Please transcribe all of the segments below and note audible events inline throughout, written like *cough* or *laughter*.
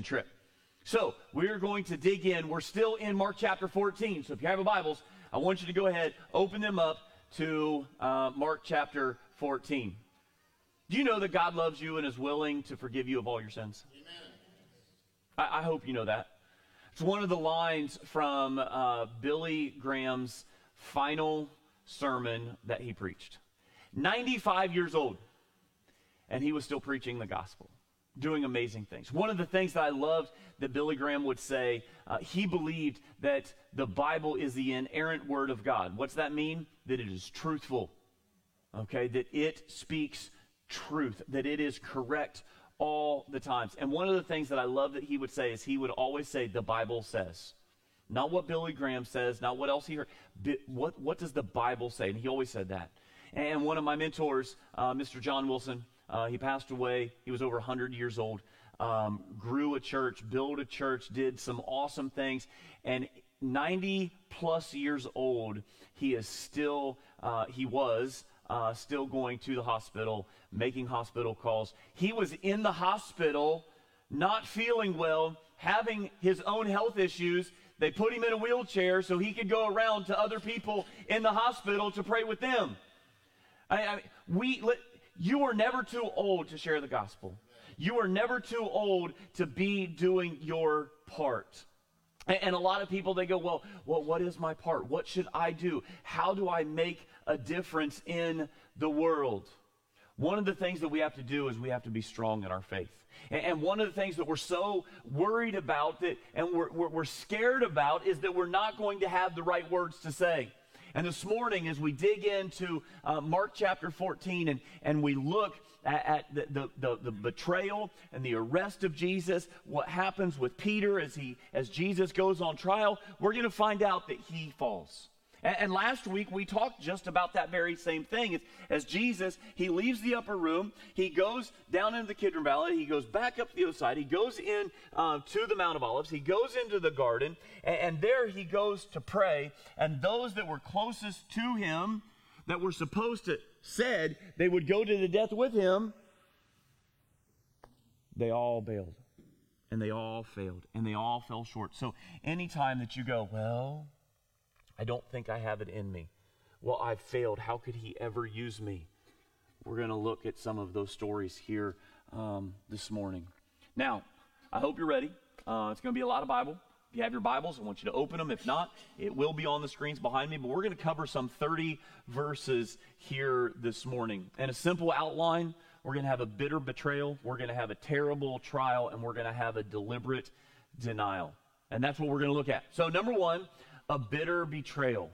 trip. So we're going to dig in. We're still in Mark chapter 14. So if you have a Bibles, I want you to go ahead, open them up to uh, Mark chapter 14. Do you know that God loves you and is willing to forgive you of all your sins? I, I hope you know that. It's one of the lines from uh, Billy Graham's final sermon that he preached. 95 years old, and he was still preaching the gospel, doing amazing things. One of the things that I loved that Billy Graham would say, uh, he believed that the Bible is the inerrant word of God. What's that mean? That it is truthful, okay? That it speaks truth, that it is correct all the times. And one of the things that I love that he would say is he would always say, the Bible says. Not what Billy Graham says, not what else he heard. What, what does the Bible say? And he always said that. And one of my mentors, uh, Mr. John Wilson, uh, he passed away. He was over 100 years old. Um, grew a church, built a church, did some awesome things. And 90 plus years old, he is still, uh, he was uh, still going to the hospital, making hospital calls. He was in the hospital, not feeling well, having his own health issues. They put him in a wheelchair so he could go around to other people in the hospital to pray with them. I, I, we, you are never too old to share the gospel. You are never too old to be doing your part. And, a lot of people, they go, well, well, what is my part? What should I do? How do I make a difference in the world? One of the things that we have to do is we have to be strong in our faith. And, one of the things that we're so worried about that, and we're, we're scared about is that we're not going to have the right words to say. And this morning, as we dig into uh, Mark chapter 14 and, and we look at, at the, the, the, the, betrayal and the arrest of Jesus, what happens with Peter as, he, as Jesus goes on trial, we're going to find out that he falls. And, and, last week we talked just about that very same thing. As, Jesus, he leaves the upper room, he goes down into the Kidron Valley, he goes back up the other side, he goes in uh, to the Mount of Olives, he goes into the garden, and, and there he goes to pray. And those that were closest to him, that were supposed to said they would go to the death with him, they all bailed. And they all failed. And they all fell short. So anytime that you go, well, I don't think I have it in me. Well, I failed. How could he ever use me? We're going to look at some of those stories here um, this morning. Now, I hope you're ready. Uh, it's going to be a lot of Bible. If you have your Bibles, I want you to open them. If not, it will be on the screens behind me. But we're going to cover some 30 verses here this morning. And a simple outline we're going to have a bitter betrayal, we're going to have a terrible trial, and we're going to have a deliberate denial. And that's what we're going to look at. So, number one, a bitter betrayal.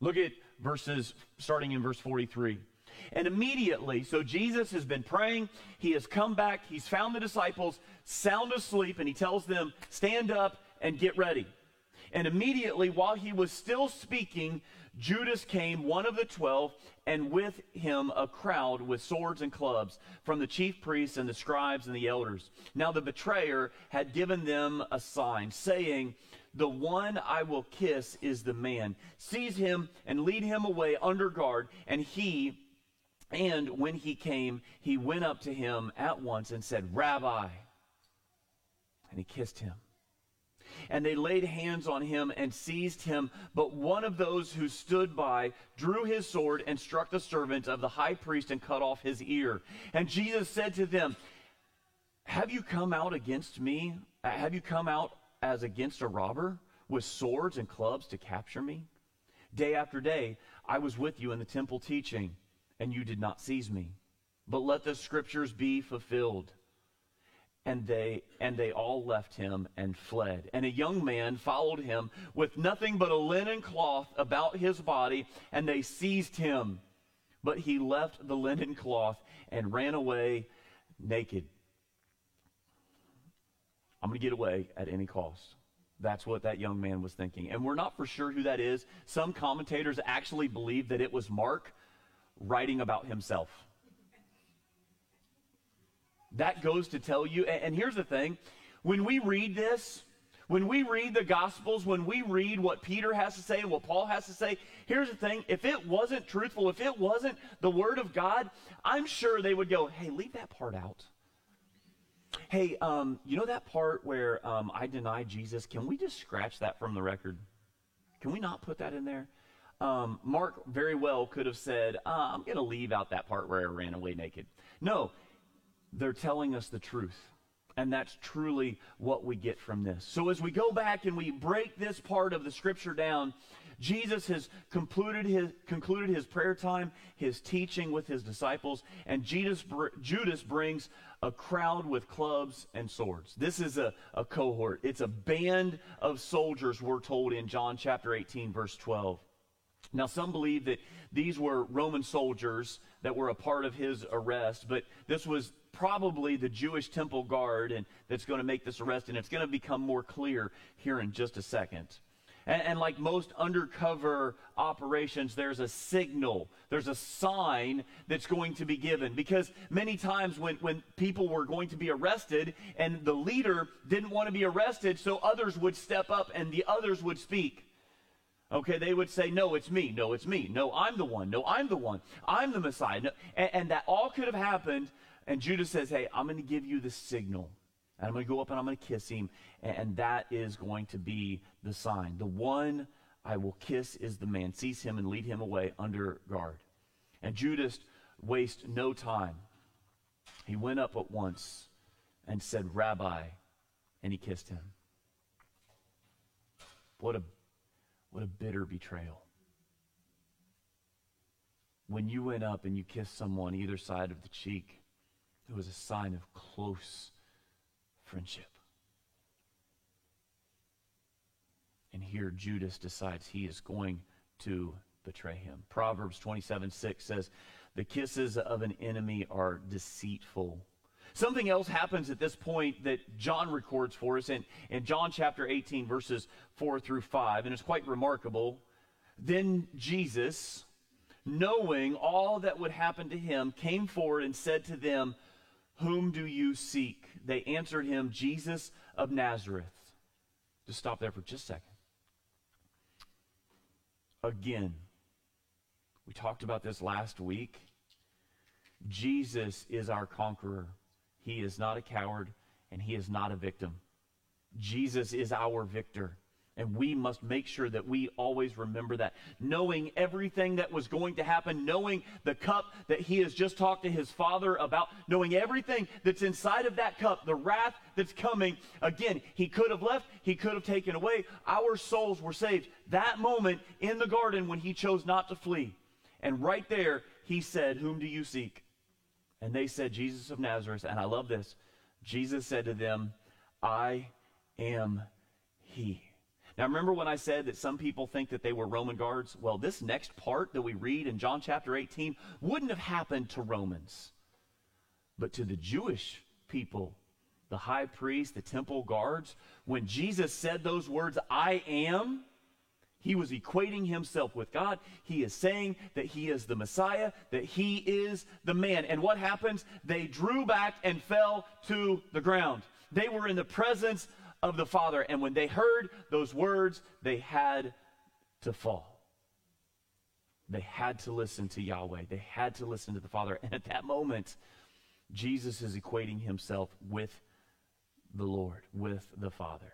Look at verses starting in verse 43. And immediately, so Jesus has been praying, he has come back, he's found the disciples sound asleep, and he tells them, Stand up and get ready. And immediately, while he was still speaking, Judas came, one of the twelve, and with him a crowd with swords and clubs from the chief priests and the scribes and the elders. Now the betrayer had given them a sign, saying, the one I will kiss is the man. Seize him and lead him away under guard. And he, and when he came, he went up to him at once and said, Rabbi. And he kissed him. And they laid hands on him and seized him. But one of those who stood by drew his sword and struck the servant of the high priest and cut off his ear. And Jesus said to them, Have you come out against me? Have you come out as against a robber with swords and clubs to capture me? Day after day, I was with you in the temple teaching, and you did not seize me. But let the scriptures be fulfilled. And they and they all left him and fled. And a young man followed him with nothing but a linen cloth about his body, and they seized him. But he left the linen cloth and ran away naked. I'm going to get away at any cost. That's what that young man was thinking. And we're not for sure who that is. Some commentators actually believe that it was Mark writing about himself. That goes to tell you, and here's the thing when we read this, when we read the Gospels, when we read what Peter has to say and what Paul has to say, here's the thing if it wasn't truthful, if it wasn't the Word of God, I'm sure they would go, hey, leave that part out. Hey, um, you know that part where um, I denied Jesus? Can we just scratch that from the record? Can we not put that in there? Um, Mark very well could have said, uh, I'm going to leave out that part where I ran away naked. No, they're telling us the truth. And that's truly what we get from this. So as we go back and we break this part of the scripture down, Jesus has concluded his, concluded his prayer time, his teaching with his disciples, and Judas, Judas brings a crowd with clubs and swords. This is a, a cohort. It's a band of soldiers, we're told in John chapter 18, verse 12. Now, some believe that these were Roman soldiers that were a part of his arrest, but this was probably the Jewish temple guard and that's going to make this arrest, and it's going to become more clear here in just a second. And, and, like most undercover operations, there's a signal, there's a sign that's going to be given. Because many times when, when people were going to be arrested and the leader didn't want to be arrested, so others would step up and the others would speak. Okay, they would say, No, it's me. No, it's me. No, I'm the one. No, I'm the one. I'm the Messiah. No, and, and that all could have happened. And Judas says, Hey, I'm going to give you the signal. And I'm going to go up and I'm going to kiss him. And, and that is going to be the sign. The one I will kiss is the man. Seize him and lead him away under guard. And Judas wasted no time. He went up at once and said, Rabbi, and he kissed him. What a what a bitter betrayal. When you went up and you kissed someone either side of the cheek, it was a sign of close friendship. And here Judas decides he is going to betray him. Proverbs 27 6 says, The kisses of an enemy are deceitful Something else happens at this point that John records for us in, in John chapter 18, verses 4 through 5, and it's quite remarkable. Then Jesus, knowing all that would happen to him, came forward and said to them, Whom do you seek? They answered him, Jesus of Nazareth. Just stop there for just a second. Again, we talked about this last week. Jesus is our conqueror. He is not a coward and he is not a victim. Jesus is our victor. And we must make sure that we always remember that. Knowing everything that was going to happen, knowing the cup that he has just talked to his father about, knowing everything that's inside of that cup, the wrath that's coming. Again, he could have left, he could have taken away. Our souls were saved. That moment in the garden when he chose not to flee. And right there, he said, Whom do you seek? And they said, Jesus of Nazareth. And I love this. Jesus said to them, I am he. Now, remember when I said that some people think that they were Roman guards? Well, this next part that we read in John chapter 18 wouldn't have happened to Romans, but to the Jewish people, the high priest, the temple guards. When Jesus said those words, I am, he was equating himself with God. He is saying that he is the Messiah, that he is the man. And what happens? They drew back and fell to the ground. They were in the presence of the Father. And when they heard those words, they had to fall. They had to listen to Yahweh. They had to listen to the Father. And at that moment, Jesus is equating himself with the Lord, with the Father.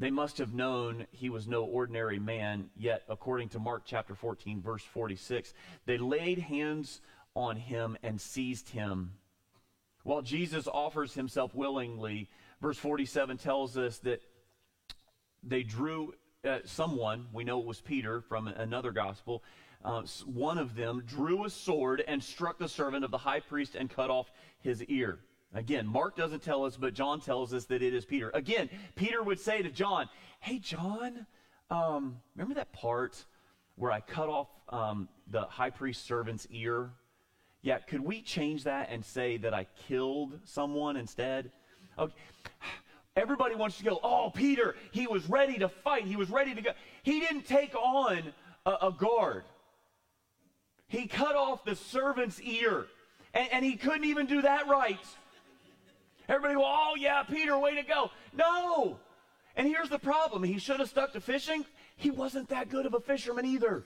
They must have known he was no ordinary man, yet, according to Mark chapter 14, verse 46, they laid hands on him and seized him. While Jesus offers himself willingly, verse 47 tells us that they drew uh, someone, we know it was Peter from another gospel, uh, one of them drew a sword and struck the servant of the high priest and cut off his ear. Again, Mark doesn't tell us, but John tells us that it is Peter. Again, Peter would say to John, Hey, John, um, remember that part where I cut off um, the high priest servant's ear? Yeah, could we change that and say that I killed someone instead? Okay. Everybody wants to go, oh, Peter, he was ready to fight. He was ready to go. He didn't take on a, a guard, he cut off the servant's ear. And, and he couldn't even do that right. Everybody go, oh, yeah, Peter, way to go. No. And here's the problem he should have stuck to fishing. He wasn't that good of a fisherman either.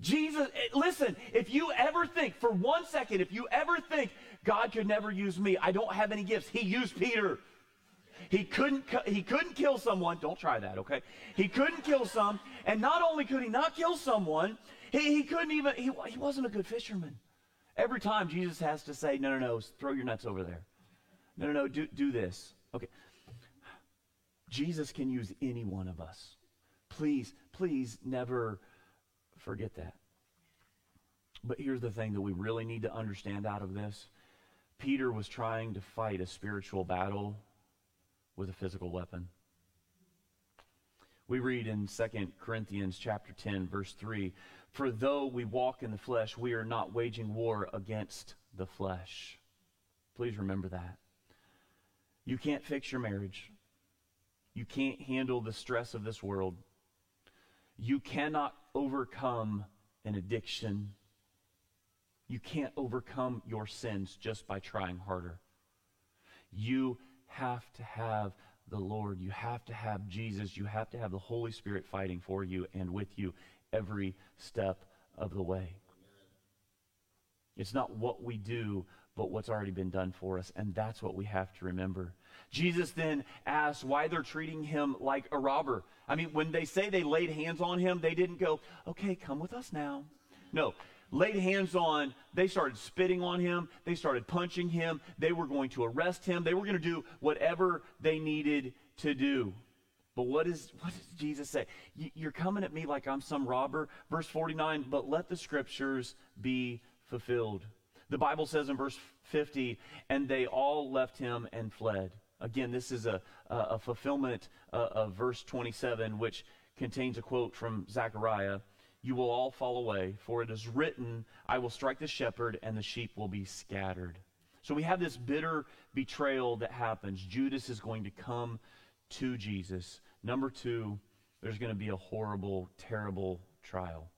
Jesus, eh, listen, if you ever think, for one second, if you ever think God could never use me. I don't have any gifts. He used Peter. He couldn't, he couldn't kill someone. Don't try that, okay? He couldn't kill some. And not only could he not kill someone, he, he couldn't even, he, he wasn't a good fisherman. Every time Jesus has to say, no, no, no, throw your nets over there. No, no, no, do, do this. Okay. Jesus can use any one of us. Please, please never forget that. But here's the thing that we really need to understand out of this Peter was trying to fight a spiritual battle with a physical weapon. We read in 2 Corinthians chapter 10 verse 3, "For though we walk in the flesh, we are not waging war against the flesh." Please remember that. You can't fix your marriage. You can't handle the stress of this world. You cannot overcome an addiction. You can't overcome your sins just by trying harder. You have to have the Lord. You have to have Jesus. You have to have the Holy Spirit fighting for you and with you every step of the way. It's not what we do, but what's already been done for us. And that's what we have to remember. Jesus then asks why they're treating him like a robber. I mean, when they say they laid hands on him, they didn't go, okay, come with us now. No, laid hands on, they started spitting on him, they started punching him, they were going to arrest him, they were going to do whatever they needed to do. But what, is, what does Jesus say? You're coming at me like I'm some robber. Verse 49, but let the scriptures be fulfilled. The Bible says in verse 50, and they all left him and fled. Again, this is a, a, fulfillment uh, of verse 27, which contains a quote from Zechariah you will all fall away, for it is written, I will strike the shepherd, and the sheep will be scattered. So we have this bitter betrayal that happens. Judas is going to come to Jesus. Number two, there's going to be a horrible, terrible trial.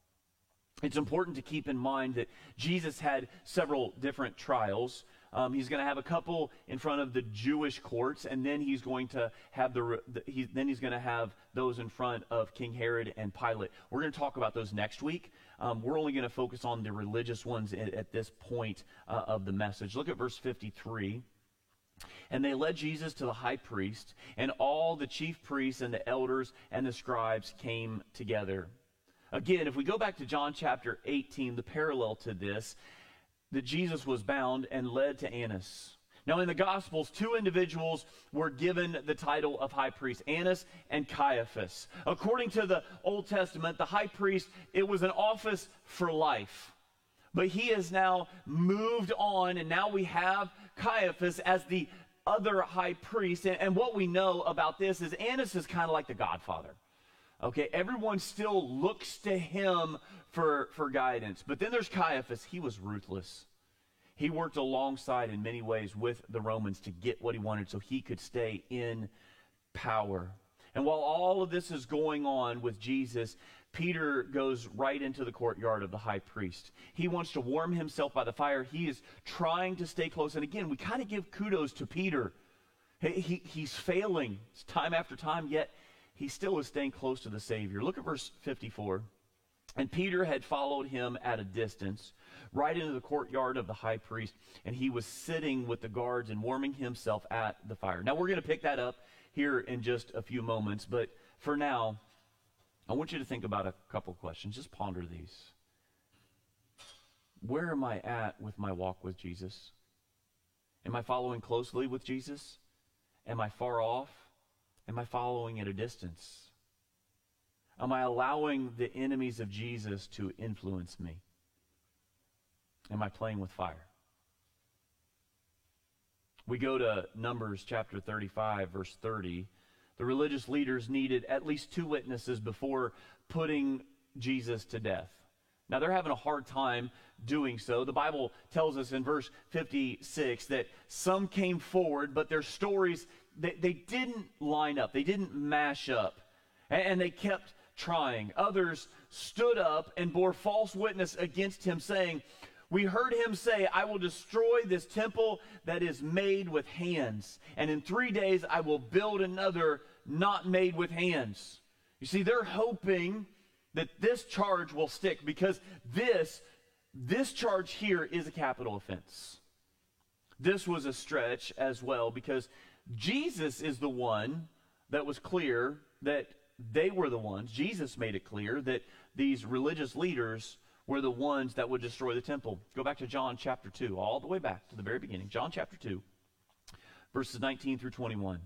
It's important to keep in mind that Jesus had several different trials. Um, he's going to have a couple in front of the Jewish courts, and then he's going to have the, the he, then he's going to have those in front of King Herod and Pilate. We're going to talk about those next week. Um, we're only going to focus on the religious ones at, at this point uh, of the message. Look at verse 53. And they led Jesus to the high priest, and all the chief priests and the elders and the scribes came together. Again, if we go back to John chapter 18, the parallel to this, that Jesus was bound and led to Annas. Now, in the Gospels, two individuals were given the title of high priest Annas and Caiaphas. According to the Old Testament, the high priest, it was an office for life. But he has now moved on, and now we have Caiaphas as the other high priest. And, and what we know about this is Annas is kind of like the godfather. Okay, everyone still looks to him for, for guidance. But then there's Caiaphas. He was ruthless. He worked alongside in many ways with the Romans to get what he wanted so he could stay in power. And while all of this is going on with Jesus, Peter goes right into the courtyard of the high priest. He wants to warm himself by the fire. He is trying to stay close. And again, we kind of give kudos to Peter. He, he, he's failing time after time, yet he still was staying close to the Savior. Look at verse 54. And Peter had followed him at a distance, right into the courtyard of the high priest, and he was sitting with the guards and warming himself at the fire. Now, we're going to pick that up here in just a few moments, but for now, I want you to think about a couple questions. Just ponder these. Where am I at with my walk with Jesus? Am I following closely with Jesus? Am I far off? Am I following at a distance? Am I allowing the enemies of Jesus to influence me? Am I playing with fire? We go to Numbers chapter 35, verse 30. The religious leaders needed at least two witnesses before putting Jesus to death. Now, they're having a hard time doing so. The Bible tells us in verse 56 that some came forward, but their stories they, they didn't line up, they didn't mash up, and, and they kept trying. Others stood up and bore false witness against him, saying, we heard him say, I will destroy this temple that is made with hands, and in three days I will build another not made with hands. You see, they're hoping that this charge will stick because this, this charge here is a capital offense. this was a stretch as well because Jesus is the one that was clear that they were the ones, Jesus made it clear that these religious leaders were the ones that would destroy the temple. Go back to John chapter 2, all the way back to the very beginning. John chapter 2, verses 19 through 21.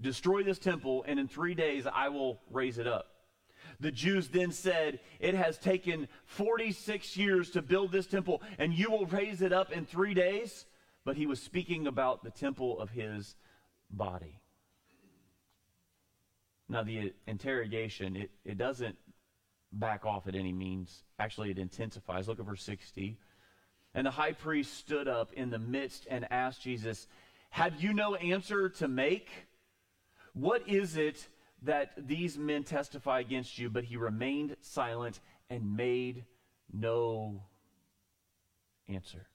Destroy this temple, and in three days I will raise it up. The Jews then said, It has taken 46 years to build this temple, and you will raise it up in three days. But he was speaking about the temple of his body. Now, the interrogation, it, it doesn't back off at any means. Actually, it intensifies. Look at verse 60. And the high priest stood up in the midst and asked Jesus, Have you no answer to make? What is it that these men testify against you? But he remained silent and made no answer.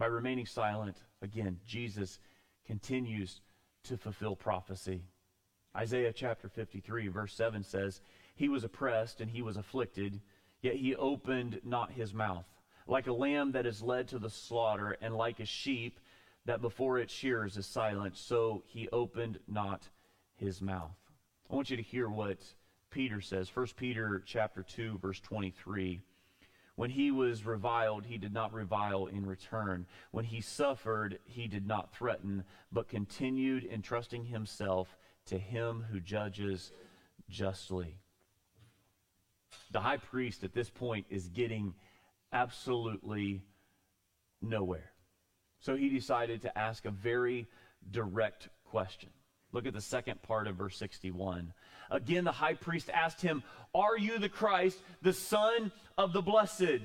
By remaining silent, again, Jesus continues to fulfill prophecy. Isaiah chapter 53, verse 7 says, He was oppressed and he was afflicted, yet he opened not his mouth. Like a lamb that is led to the slaughter, and like a sheep that before its shears is silent, so he opened not his mouth. I want you to hear what Peter says. 1 Peter chapter 2, verse 23. When he was reviled, he did not revile in return. When he suffered, he did not threaten, but continued entrusting himself to him who judges justly. The high priest at this point is getting absolutely nowhere. So he decided to ask a very direct question. Look at the second part of verse 61. Again, the high priest asked him, Are you the Christ, the Son of the Blessed?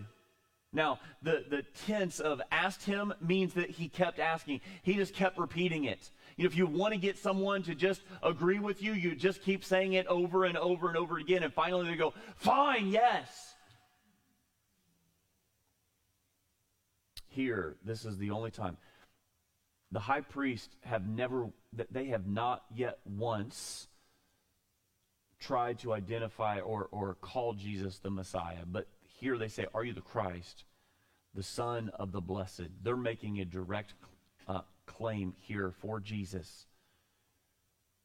Now, the, the tense of asked him means that he kept asking. He just kept repeating it. You know, if you want to get someone to just agree with you, you just keep saying it over and over and over again, and finally they go, Fine, yes. Here, this is the only time. The high priest have never, they have not yet once tried to identify or, or call Jesus the Messiah. But here they say, Are you the Christ, the Son of the Blessed? They're making a direct uh, claim here for Jesus.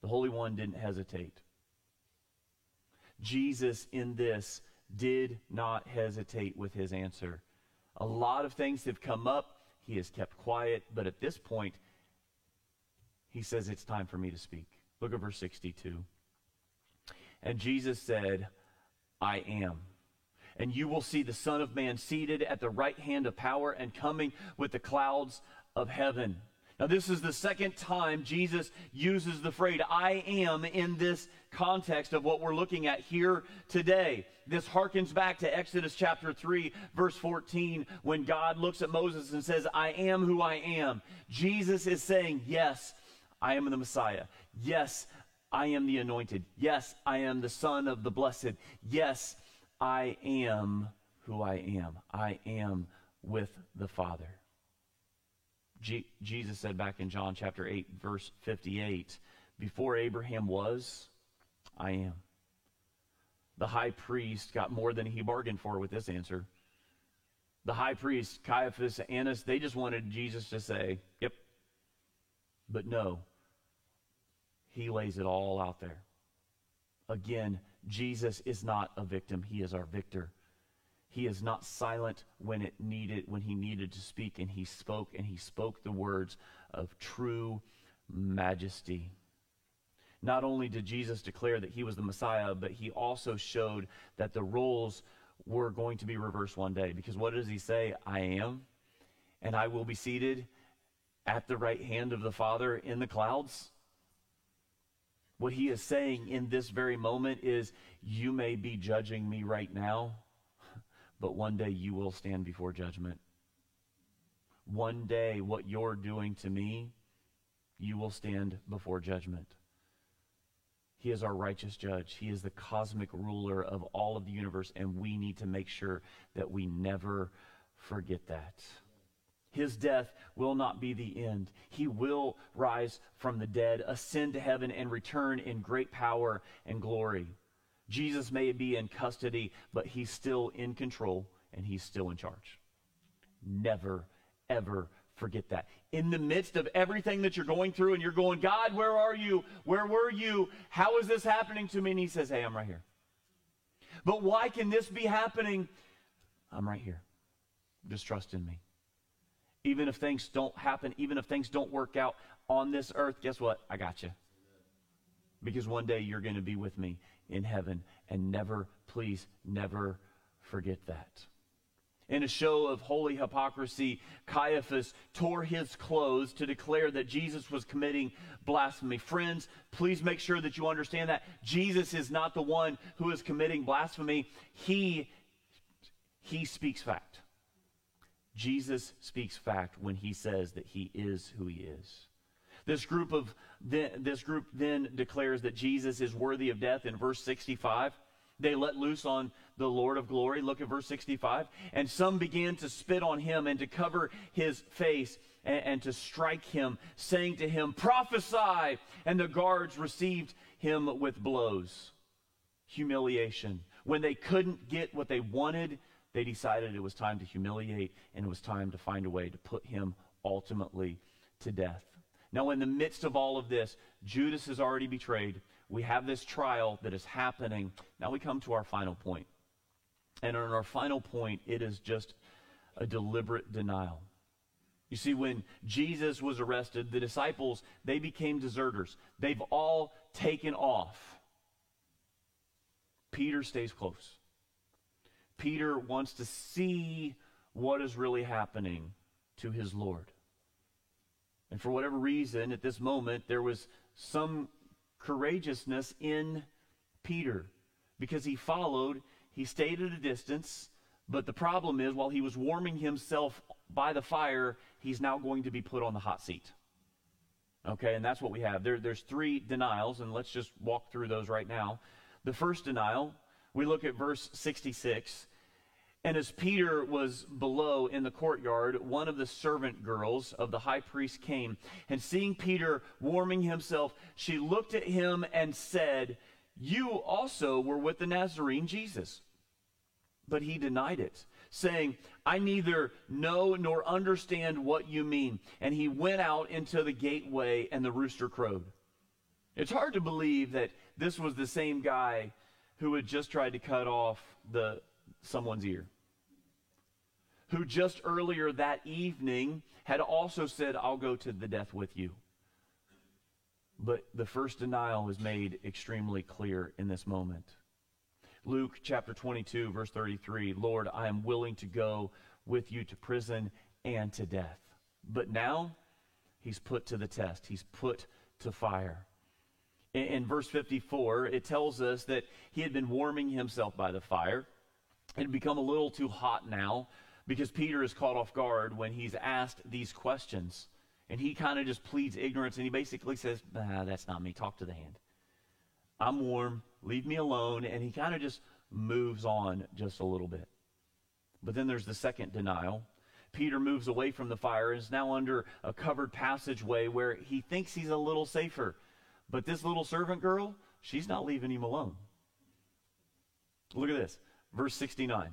The Holy One didn't hesitate. Jesus, in this, did not hesitate with his answer. A lot of things have come up. He has kept quiet, but at this point, he says, It's time for me to speak. Look at verse 62. And Jesus said, I am. And you will see the Son of Man seated at the right hand of power and coming with the clouds of heaven. Now, this is the second time Jesus uses the phrase I am in this context of what we're looking at here today. This harkens back to Exodus chapter 3, verse 14, when God looks at Moses and says, I am who I am. Jesus is saying, Yes, I am the Messiah. Yes, I am the anointed. Yes, I am the Son of the Blessed. Yes, I am who I am. I am with the Father. G- Jesus said back in John chapter 8, verse 58, Before Abraham was, I am. The high priest got more than he bargained for with this answer. The high priest, Caiaphas, Annas, they just wanted Jesus to say, Yep. But no, he lays it all out there. Again, Jesus is not a victim, he is our victor. He is not silent when it needed when he needed to speak and he spoke and he spoke the words of true majesty. Not only did Jesus declare that he was the Messiah, but he also showed that the roles were going to be reversed one day. Because what does he say? I am, and I will be seated at the right hand of the Father in the clouds. What he is saying in this very moment is, You may be judging me right now but one day you will stand before judgment. One day, what you're doing to me, you will stand before judgment. He is our righteous judge. He is the cosmic ruler of all of the universe, and we need to make sure that we never forget that. His death will not be the end. He will rise from the dead, ascend to heaven, and return in great power and glory. Jesus may be in custody, but he's still in control and he's still in charge. Never, ever forget that. In the midst of everything that you're going through and you're going, God, where are you? Where were you? How is this happening to me? And he says, Hey, I'm right here. But why can this be happening? I'm right here. Just trust in me. Even if things don't happen, even if things don't work out on this earth, guess what? I got you. Because one day you're going to be with me in heaven. And never, please, never forget that. In a show of holy hypocrisy, Caiaphas tore his clothes to declare that Jesus was committing blasphemy. Friends, please make sure that you understand that Jesus is not the one who is committing blasphemy. He, he speaks fact. Jesus speaks fact when he says that he is who he is. This group of this group then declares that Jesus is worthy of death in verse 65. They let loose on the Lord of glory. Look at verse 65. And some began to spit on him and to cover his face and, and to strike him, saying to him, Prophesy! And the guards received him with blows. Humiliation. When they couldn't get what they wanted, they decided it was time to humiliate and it was time to find a way to put him ultimately to death. Now, in the midst of all of this, Judas is already betrayed. We have this trial that is happening. Now we come to our final point. And on our final point, it is just a deliberate denial. You see, when Jesus was arrested, the disciples, they became deserters. They've all taken off. Peter stays close. Peter wants to see what is really happening to his Lord. And for whatever reason, at this moment, there was some courageousness in Peter because he followed, he stayed at a distance. But the problem is, while he was warming himself by the fire, he's now going to be put on the hot seat. Okay, and that's what we have. There, there's three denials, and let's just walk through those right now. The first denial, we look at verse 66. And as Peter was below in the courtyard, one of the servant girls of the high priest came, and seeing Peter warming himself, she looked at him and said, You also were with the Nazarene Jesus. But he denied it, saying, I neither know nor understand what you mean. And he went out into the gateway, and the rooster crowed. It's hard to believe that this was the same guy who had just tried to cut off the someone's ear. Who just earlier that evening had also said, I'll go to the death with you. But the first denial is made extremely clear in this moment. Luke chapter 22, verse 33 Lord, I am willing to go with you to prison and to death. But now he's put to the test, he's put to fire. In, in verse 54, it tells us that he had been warming himself by the fire. It had become a little too hot now because Peter is caught off guard when he's asked these questions. And he kind of just pleads ignorance and he basically says, ah, That's not me. Talk to the hand. I'm warm. Leave me alone. And he kind of just moves on just a little bit. But then there's the second denial. Peter moves away from the fire and is now under a covered passageway where he thinks he's a little safer. But this little servant girl, she's not leaving him alone. Look at this. Verse 69.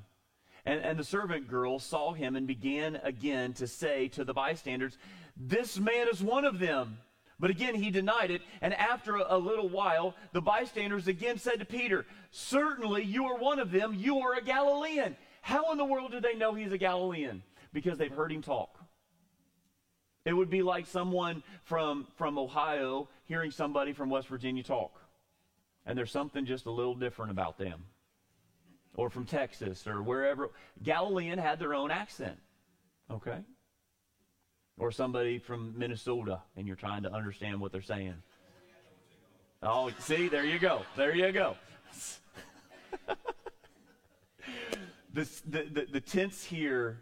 And, and the servant girl saw him and began again to say to the bystanders, This man is one of them. But again, he denied it. And after a, little while, the bystanders again said to Peter, Certainly you are one of them. You are a Galilean. How in the world do they know he's a Galilean? Because they've heard him talk. It would be like someone from, from Ohio hearing somebody from West Virginia talk. And there's something just a little different about them. Or from Texas or wherever. Galilean had their own accent. Okay? Or somebody from Minnesota and you're trying to understand what they're saying. Oh, see, there you go. There you go. *laughs* the, the, the tense here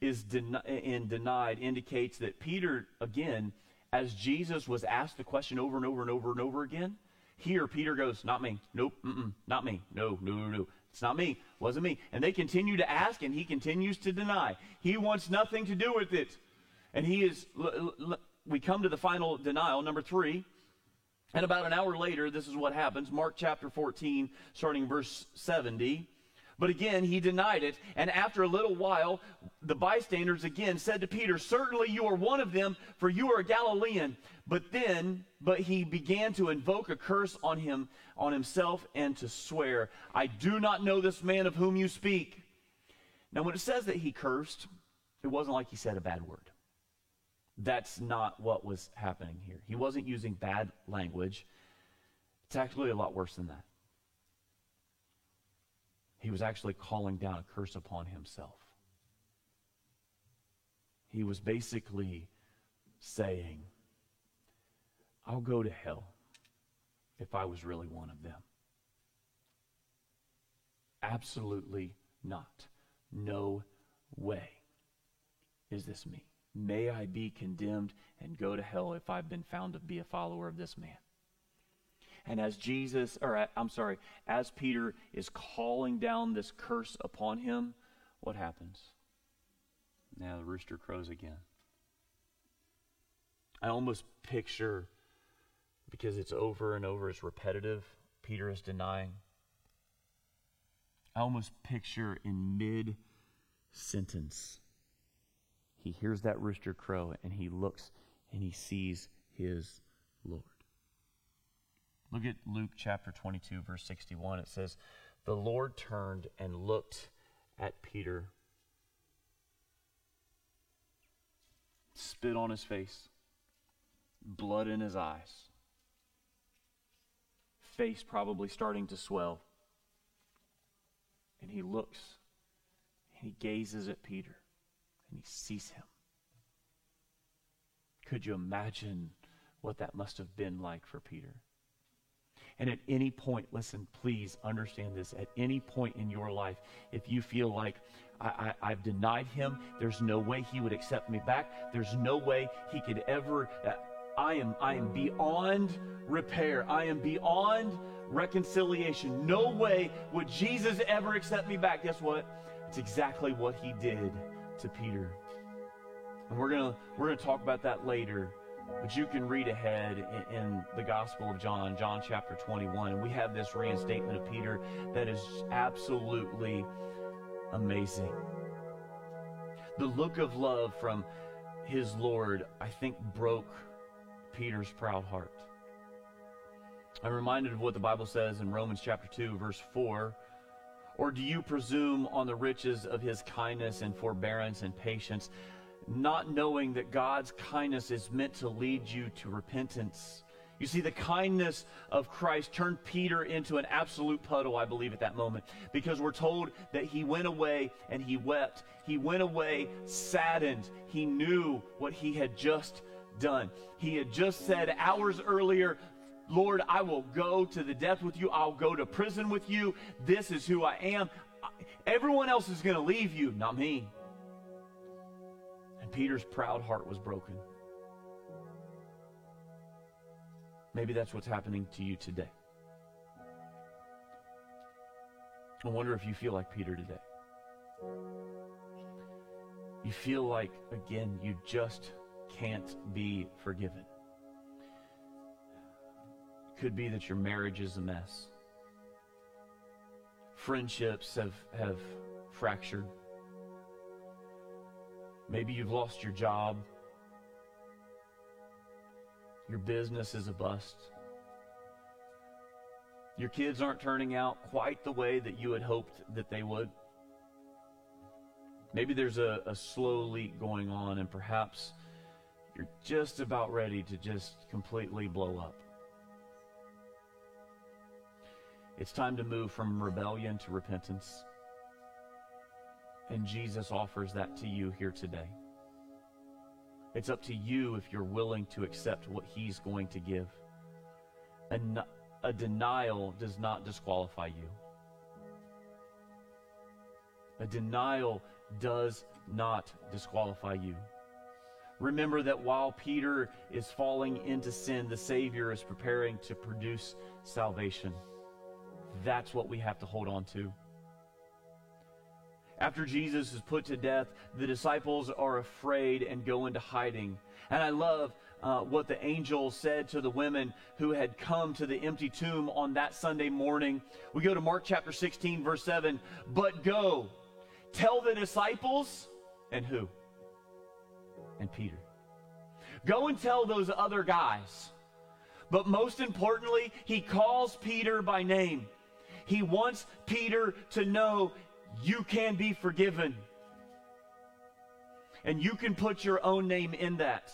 is in denied indicates that Peter, again, as Jesus was asked the question over and over and over and over again, here Peter goes, Not me. Nope. not me. No, no, no, no. It's not me. Wasn't me. And they continue to ask, and he continues to deny. He wants nothing to do with it. And he is, l- l- we come to the final denial, number three. And about an hour later, this is what happens. Mark chapter 14, starting verse 70. But again, he denied it. And after a little while, the bystanders again said to Peter, Certainly you are one of them, for you are a Galilean. But then, but he began to invoke a curse on him, on himself, and to swear, I do not know this man of whom you speak. Now, when it says that he cursed, it wasn't like he said a bad word. That's not what was happening here. He wasn't using bad language. It's actually a lot worse than that. He was actually calling down a curse upon himself. He was basically saying, I'll go to hell if I was really one of them. Absolutely not. No way is this me. May I be condemned and go to hell if I've been found to be a follower of this man. And as Jesus, or uh, I'm sorry, as Peter is calling down this curse upon him, what happens? Now the rooster crows again. I almost picture, because it's over and over, it's repetitive, Peter is denying. I almost picture in mid sentence, he hears that rooster crow and he looks and he sees his Lord. Look at Luke chapter 22, verse 61. It says, The Lord turned and looked at Peter, spit on his face, blood in his eyes, face probably starting to swell. And he looks and he gazes at Peter and he sees him. Could you imagine what that must have been like for Peter? And at any point, listen, please understand this. At any point in your life, if you feel like I, have denied him, there's no way he would accept me back. There's no way he could ever. Uh, I am I am beyond repair. I am beyond reconciliation. No way would Jesus ever accept me back. Guess what? It's exactly what he did to Peter. And we're gonna we're gonna talk about that later. But you can read ahead in, in, the Gospel of John, John chapter 21, and we have this reinstatement of Peter that is absolutely amazing. The look of love from his Lord, I think, broke Peter's proud heart. I'm reminded of what the Bible says in Romans chapter 2, verse 4. Or do you presume on the riches of his kindness and forbearance and patience? Not knowing that God's kindness is meant to lead you to repentance. You see, the kindness of Christ turned Peter into an absolute puddle, I believe, at that moment, because we're told that he went away and he wept. He went away saddened. He knew what he had just done. He had just said hours earlier, Lord, I will go to the death with you. I'll go to prison with you. This is who I am. Everyone else is going to leave you, not me. Peter's proud heart was broken. Maybe that's what's happening to you today. I wonder if you feel like Peter today. You feel like, again, you just can't be forgiven. It could be that your marriage is a mess. Friendships have, have fractured. Maybe you've lost your job. Your business is a bust. Your kids aren't turning out quite the way that you had hoped that they would. Maybe there's a, a slow leak going on, and perhaps you're just about ready to just completely blow up. It's time to move from rebellion to repentance. And Jesus offers that to you here today. It's up to you if you're willing to accept what He's going to give. And a denial does not disqualify you. A denial does not disqualify you. Remember that while Peter is falling into sin, the Savior is preparing to produce salvation. That's what we have to hold on to. After Jesus is put to death, the disciples are afraid and go into hiding. And I love uh, what the angel said to the women who had come to the empty tomb on that Sunday morning. We go to Mark chapter 16, verse 7. But go, tell the disciples, and who? And Peter. Go and tell those other guys. But most importantly, he calls Peter by name. He wants Peter to know you can be forgiven. And you can put your own name in that.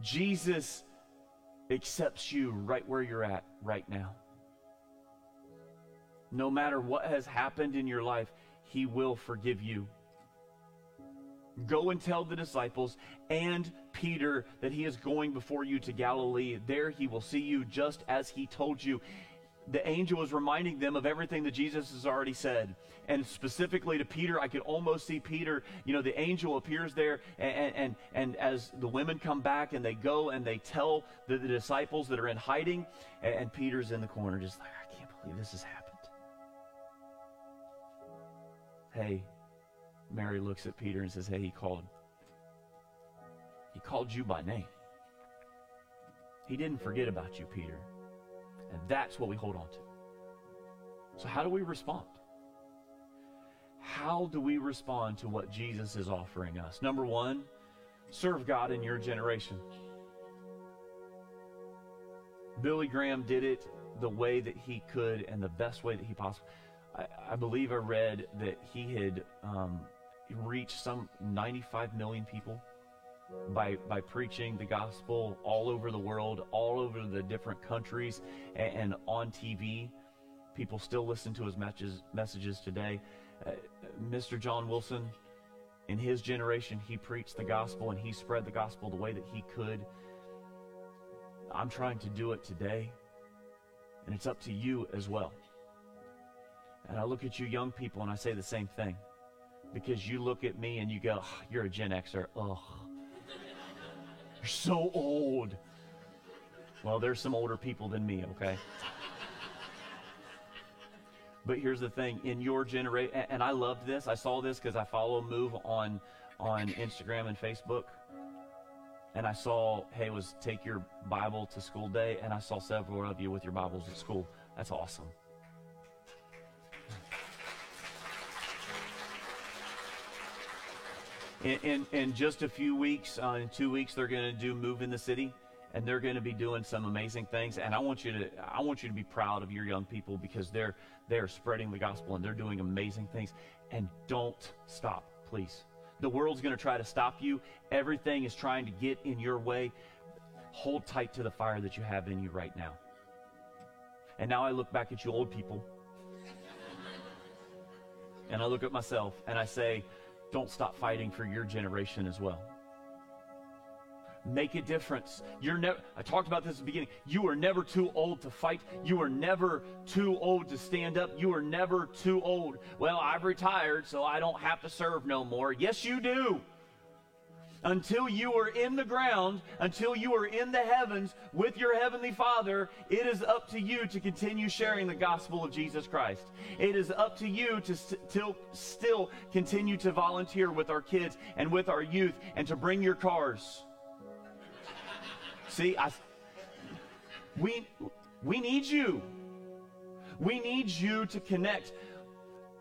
Jesus accepts you right where you're at right now. No matter what has happened in your life, He will forgive you. Go and tell the disciples and Peter that he is going before you to Galilee. There he will see you just as he told you the angel was reminding them of everything that Jesus has already said. And specifically to Peter, I could almost see Peter, you know, the angel appears there, and, and, and as the women come back and they go and they tell the, the disciples that are in hiding, and, and Peter's in the corner, just like, I can't believe this has happened. Hey, Mary looks at Peter and says, Hey, he called. He called you by name. He didn't forget about you, Peter. And that's what we hold on to. So, how do we respond? How do we respond to what Jesus is offering us? Number one, serve God in your generation. Billy Graham did it the way that he could and the best way that he possibly. I, I believe I read that he had um, reached some 95 million people by by preaching the gospel all over the world, all over the different countries, and, and on TV. People still listen to his messages messages today. Uh, Mr. John Wilson, in his generation, he preached the gospel and he spread the gospel the way that he could. I'm trying to do it today, and it's up to you as well. And I look at you young people and I say the same thing because you look at me and you go, oh, "You're a Gen Xer." Ugh. You're so old. Well, there's some older people than me, okay? but here's the thing in your generation, and I loved this. I saw this because I follow Move on, on Instagram and Facebook. And I saw, hey, was take your Bible to school day, and I saw several of you with your Bibles at school. That's awesome. In, in, in just a few weeks, uh, in two weeks, they're going to do Move in the City, and they're going to be doing some amazing things. And I want you to, I want you to be proud of your young people because they're they're spreading the gospel and they're doing amazing things. And don't stop, please. The world's going to try to stop you. Everything is trying to get in your way. Hold tight to the fire that you have in you right now. And now I look back at you old people. and I look at myself and I say, don't stop fighting for your generation as well. Make a difference. You're never I talked about this at the beginning. You are never too old to fight. You are never too old to stand up. You are never too old. Well, I've retired, so I don't have to serve no more. Yes, you do until you are in the ground, until you are in the heavens with your heavenly Father, it is up to you to continue sharing the gospel of Jesus Christ. It is up to you to st- still continue to volunteer with our kids and with our youth and to bring your cars. See, I, we, we need you. We need you to connect.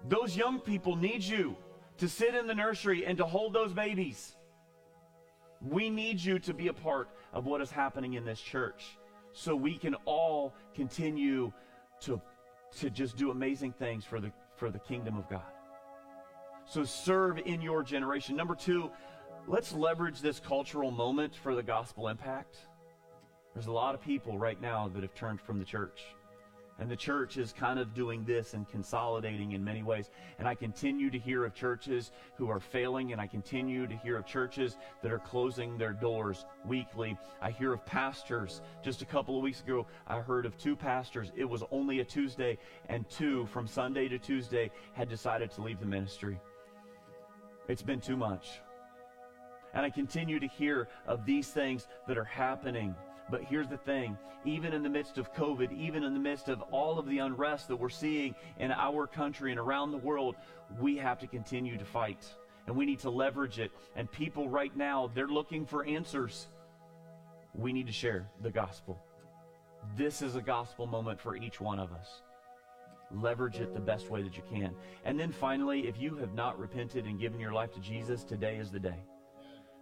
Those young people need you to sit in the nursery and to hold those babies. We need you to be a part of what is happening in this church so we can all continue to, to just do amazing things for the, for the kingdom of God. So serve in your generation. Number two, let's leverage this cultural moment for the gospel impact. There's a lot of people right now that have turned from the church. And the church is kind of doing this and consolidating in many ways. And I continue to hear of churches who are failing, and I continue to hear of churches that are closing their doors weekly. I hear of pastors. Just a couple of weeks ago, I heard of two pastors. It was only a Tuesday, and two from Sunday to Tuesday had decided to leave the ministry. It's been too much. And I continue to hear of these things that are happening but here's the thing even in the midst of COVID, even in the midst of all of the unrest that we're seeing in our country and around the world, we have to continue to fight. And we need to leverage it. And people right now, they're looking for answers. we need to share the gospel. This is a gospel moment for each one of us. Leverage it the best way that you can. And then finally, if you have not repented and given your life to Jesus, today is the day.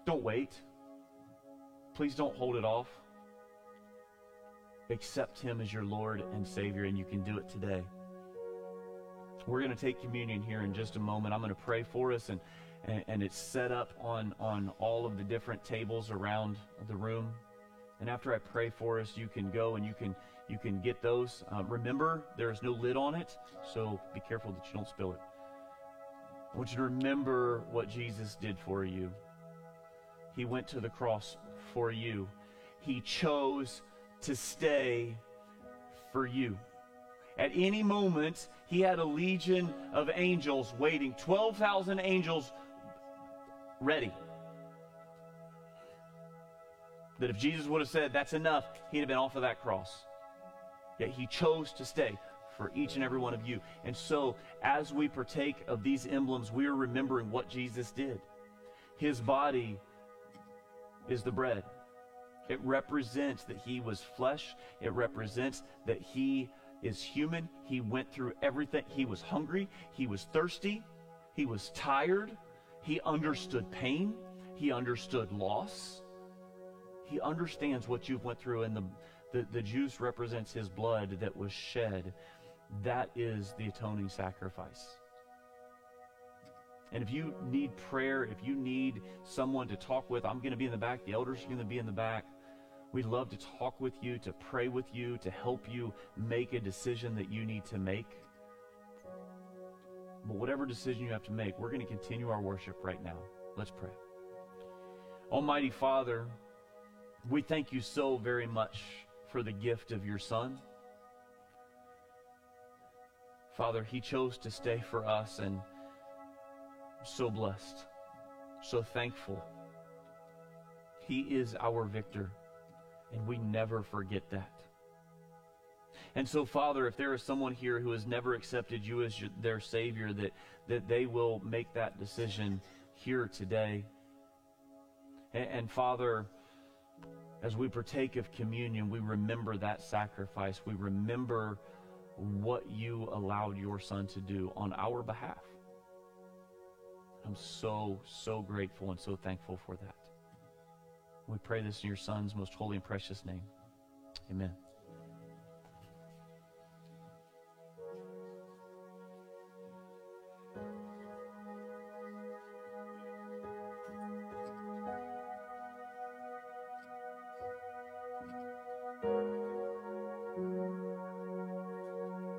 Don't wait. Please don't hold it off. Accept Him as your Lord and Savior, and you can do it today. We're going to take communion here in just a moment. I'm going to pray for us, and, and, and it's set up on, on all of the different tables around the room. And after I pray for us, you can go and you can you can get those. Uh, remember, there is no lid on it, so be careful that you don't spill it. I want you to remember what Jesus did for you. He went to the cross for you. He chose to stay for you. At any moment, he had a legion of angels waiting, 12,000 angels ready. That if Jesus would have said, That's enough, he'd have been off of that cross. Yet he chose to stay for each and every one of you. And so, as we partake of these emblems, we are remembering what Jesus did. His body is the bread. It represents that he was flesh. It represents that he is human. He went through everything. He was hungry. He was thirsty. He was tired. He understood pain. He understood loss. He understands what you've went through and the, the, the juice represents his blood that was shed. That is the atoning sacrifice. And if you need prayer, if you need someone to talk with, I'm going to be in the back. The elders are going to be in the back. We'd love to talk with you, to pray with you, to help you make a decision that you need to make. But whatever decision you have to make, we're going to continue our worship right now. Let's pray. Almighty Father, we thank you so very much for the gift of your Son. Father, He chose to stay for us, and so blessed, so thankful. He is our victor. And we never forget that. And so, Father, if there is someone here who has never accepted you as your, their Savior, that, that they will make that decision here today. And, and, Father, as we partake of communion, we remember that sacrifice. We remember what you allowed your Son to do on our behalf. I'm so, so grateful and so thankful for that. We pray this in your Son's most holy and precious name. Amen.